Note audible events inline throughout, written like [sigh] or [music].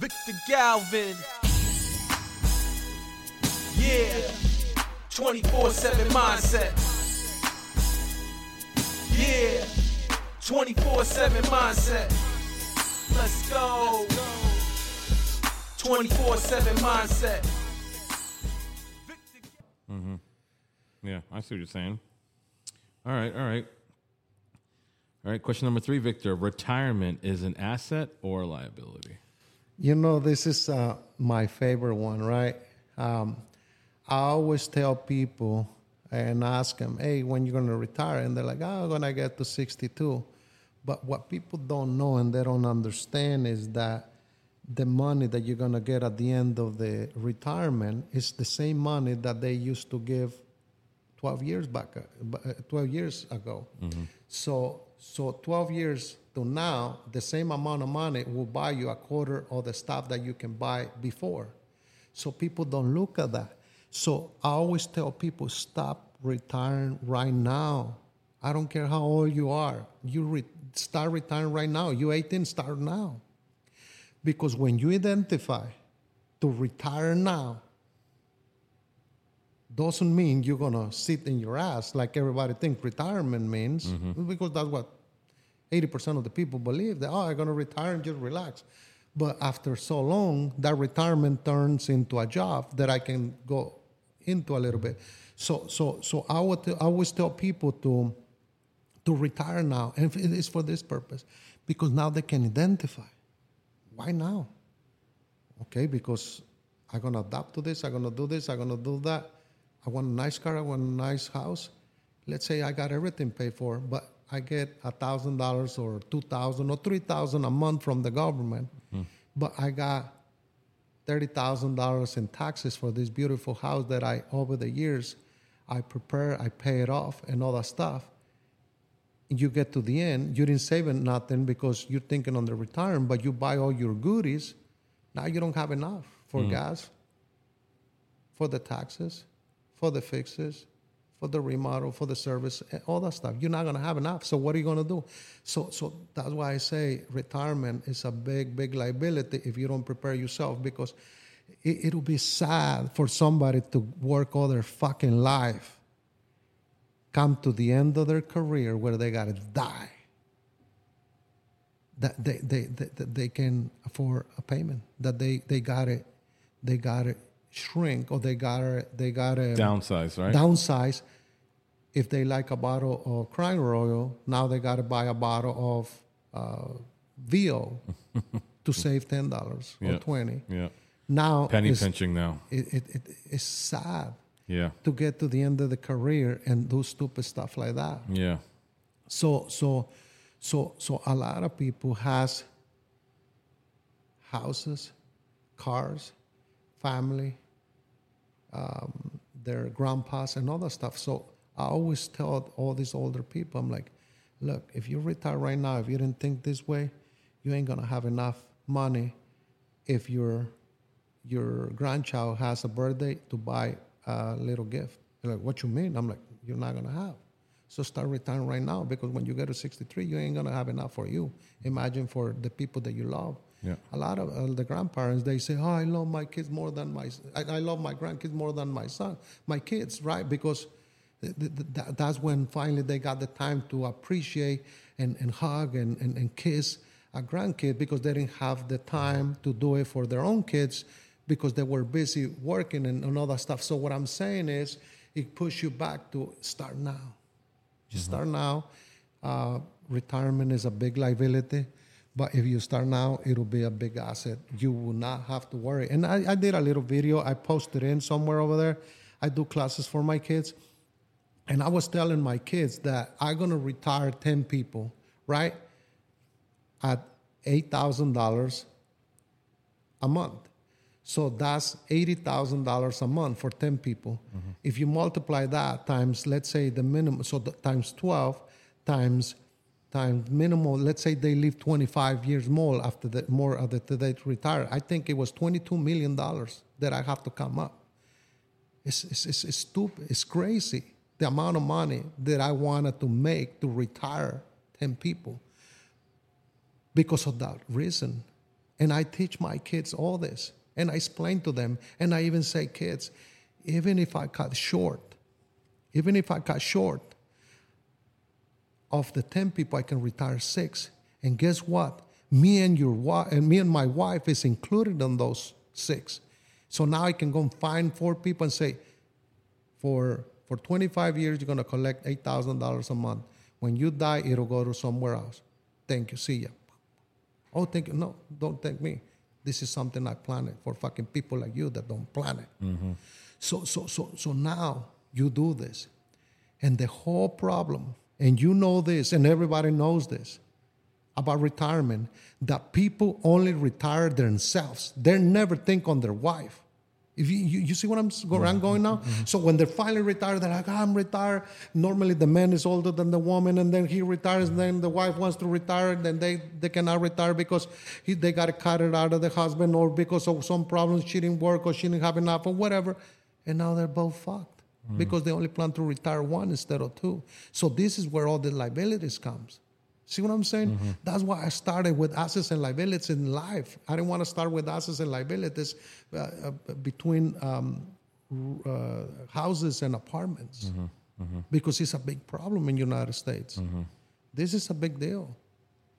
Victor Galvan. Yeah. 24 7 mindset. Yeah. 24 7 mindset. Let's go. 24 7 mindset. Mm-hmm. Yeah, I see what you're saying. All right, all right. All right, question number three, Victor. Retirement is an asset or a liability? You know, this is uh, my favorite one, right? Um, I always tell people and ask them, hey, when you're going to retire? And they're like, oh, I'm going to get to 62. But what people don't know and they don't understand is that the money that you're going to get at the end of the retirement is the same money that they used to give 12 years back, uh, uh, 12 years ago. So, so 12 years to now, the same amount of money will buy you a quarter of the stuff that you can buy before. So people don't look at that. So I always tell people, stop retiring right now. I don't care how old you are. You re- start retiring right now. You 18, start now. Because when you identify to retire now, doesn't mean you're gonna sit in your ass like everybody thinks retirement means, mm-hmm. because that's what 80% of the people believe that oh I'm gonna retire and just relax. But after so long, that retirement turns into a job that I can go into a little bit. So so so I would I always tell people to to retire now, and it is for this purpose, because now they can identify. Why now? Okay, because I'm gonna adapt to this. I'm gonna do this. I'm gonna do that. I want a nice car. I want a nice house. Let's say I got everything paid for, but I get a thousand dollars or two thousand or three thousand a month from the government, hmm. but I got thirty thousand dollars in taxes for this beautiful house that I over the years I prepare, I pay it off, and all that stuff. You get to the end, you didn't save nothing because you're thinking on the retirement, but you buy all your goodies. Now you don't have enough for hmm. gas, for the taxes, for the fixes, for the remodel, for the service, all that stuff. You're not gonna have enough. So what are you gonna do? So so that's why I say retirement is a big, big liability if you don't prepare yourself because it, it'll be sad for somebody to work all their fucking life, come to the end of their career where they gotta die. That they they, they, they can afford a payment. That they, they got it they gotta shrink or they gotta they gotta Downsize, right? downsize. If they like a bottle of Crown Royal, now they got to buy a bottle of uh, VO [laughs] to save ten dollars Yeah. or twenty. yeah. Now Penny pinching now. It, it, it, it's sad Yeah. to get to the end of the career and do stupid stuff like that. Yeah. So so so so a lot of people has houses, cars, family, um, their grandpas and other stuff. So I always tell all these older people, I'm like, look, if you retire right now, if you didn't think this way, you ain't gonna have enough money if your your grandchild has a birthday to buy a little gift. They're like, what you mean? I'm like, you're not gonna have. So start retiring right now because when you get to 63, you ain't gonna have enough for you. Imagine for the people that you love. Yeah. A lot of uh, the grandparents they say, "Oh, I love my kids more than my I, I love my grandkids more than my son, my kids," right? Because th- th- th- that's when finally they got the time to appreciate and, and hug and, and, and kiss a grandkid because they didn't have the time to do it for their own kids because they were busy working and, and all that stuff. So what I'm saying is, it pushes you back to start now. Just start now. Uh, retirement is a big liability, but if you start now, it'll be a big asset. You will not have to worry. And I, I did a little video. I posted in somewhere over there. I do classes for my kids, and I was telling my kids that I'm gonna retire ten people, right, at eight thousand dollars a month. So that's eighty thousand dollars a month for ten people. Mm-hmm. If you multiply that times, let's say the minimum, so the, times twelve, times times minimal Let's say they live twenty five years more after that, more after they retire. I think it was twenty two million dollars that I have to come up. It's, it's, it's, it's stupid. It's crazy. The amount of money that I wanted to make to retire 10 people because of that reason. And I teach my kids all this. And I explain to them. And I even say, kids, even if I cut short, even if I cut short, of the 10 people, I can retire six. And guess what? Me and your wife, and me and my wife is included in those six. So now I can go and find four people and say, for for 25 years, you're gonna collect eight thousand dollars a month. When you die, it'll go to somewhere else. Thank you. See ya. Oh, thank you. No, don't thank me. This is something I planned for fucking people like you that don't plan it. Mm-hmm. So, so, so, so now you do this. And the whole problem, and you know this, and everybody knows this about retirement, that people only retire themselves. They never think on their wife. If you, you, you see what I'm, where I'm going now? So when they're finally retired, they're like, "Ah, I'm retired. Normally the man is older than the woman, and then he retires, and then the wife wants to retire, then they, they cannot retire because he, they got cut it out of the husband, or because of some problems, she didn't work, or she didn't have enough, or whatever. And now they're both fucked because they only plan to retire one instead of two. So this is where all the liabilities comes. See what I'm saying? That's why I started with assets and liabilities in life. I didn't want to start with assets and liabilities uh, uh, between um, uh, houses and apartments because it's a big problem in the United States. This is a big deal.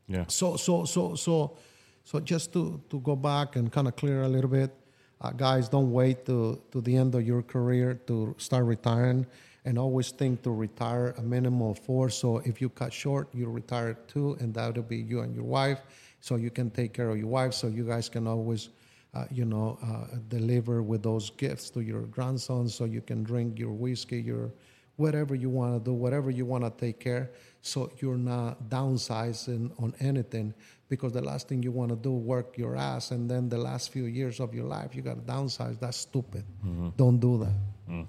Yeah. So so so so so just to to go back and kind of clear a little bit, uh, guys, don't wait to to the end of your career to start retiring, and always think to retire a minimum of four. So if you cut short, you retire two, and that'll be you and your wife, so you can take care of your wife. So you guys can always. Uh, you know, uh, deliver with those gifts to your grandsons, so you can drink your whiskey, your whatever you want to do, whatever you want to take care, so you're not downsizing on anything. Because the last thing you want to do, work your ass, and then the last few years of your life, you got to downsize. That's stupid. Mm-hmm. Don't do that. Mm.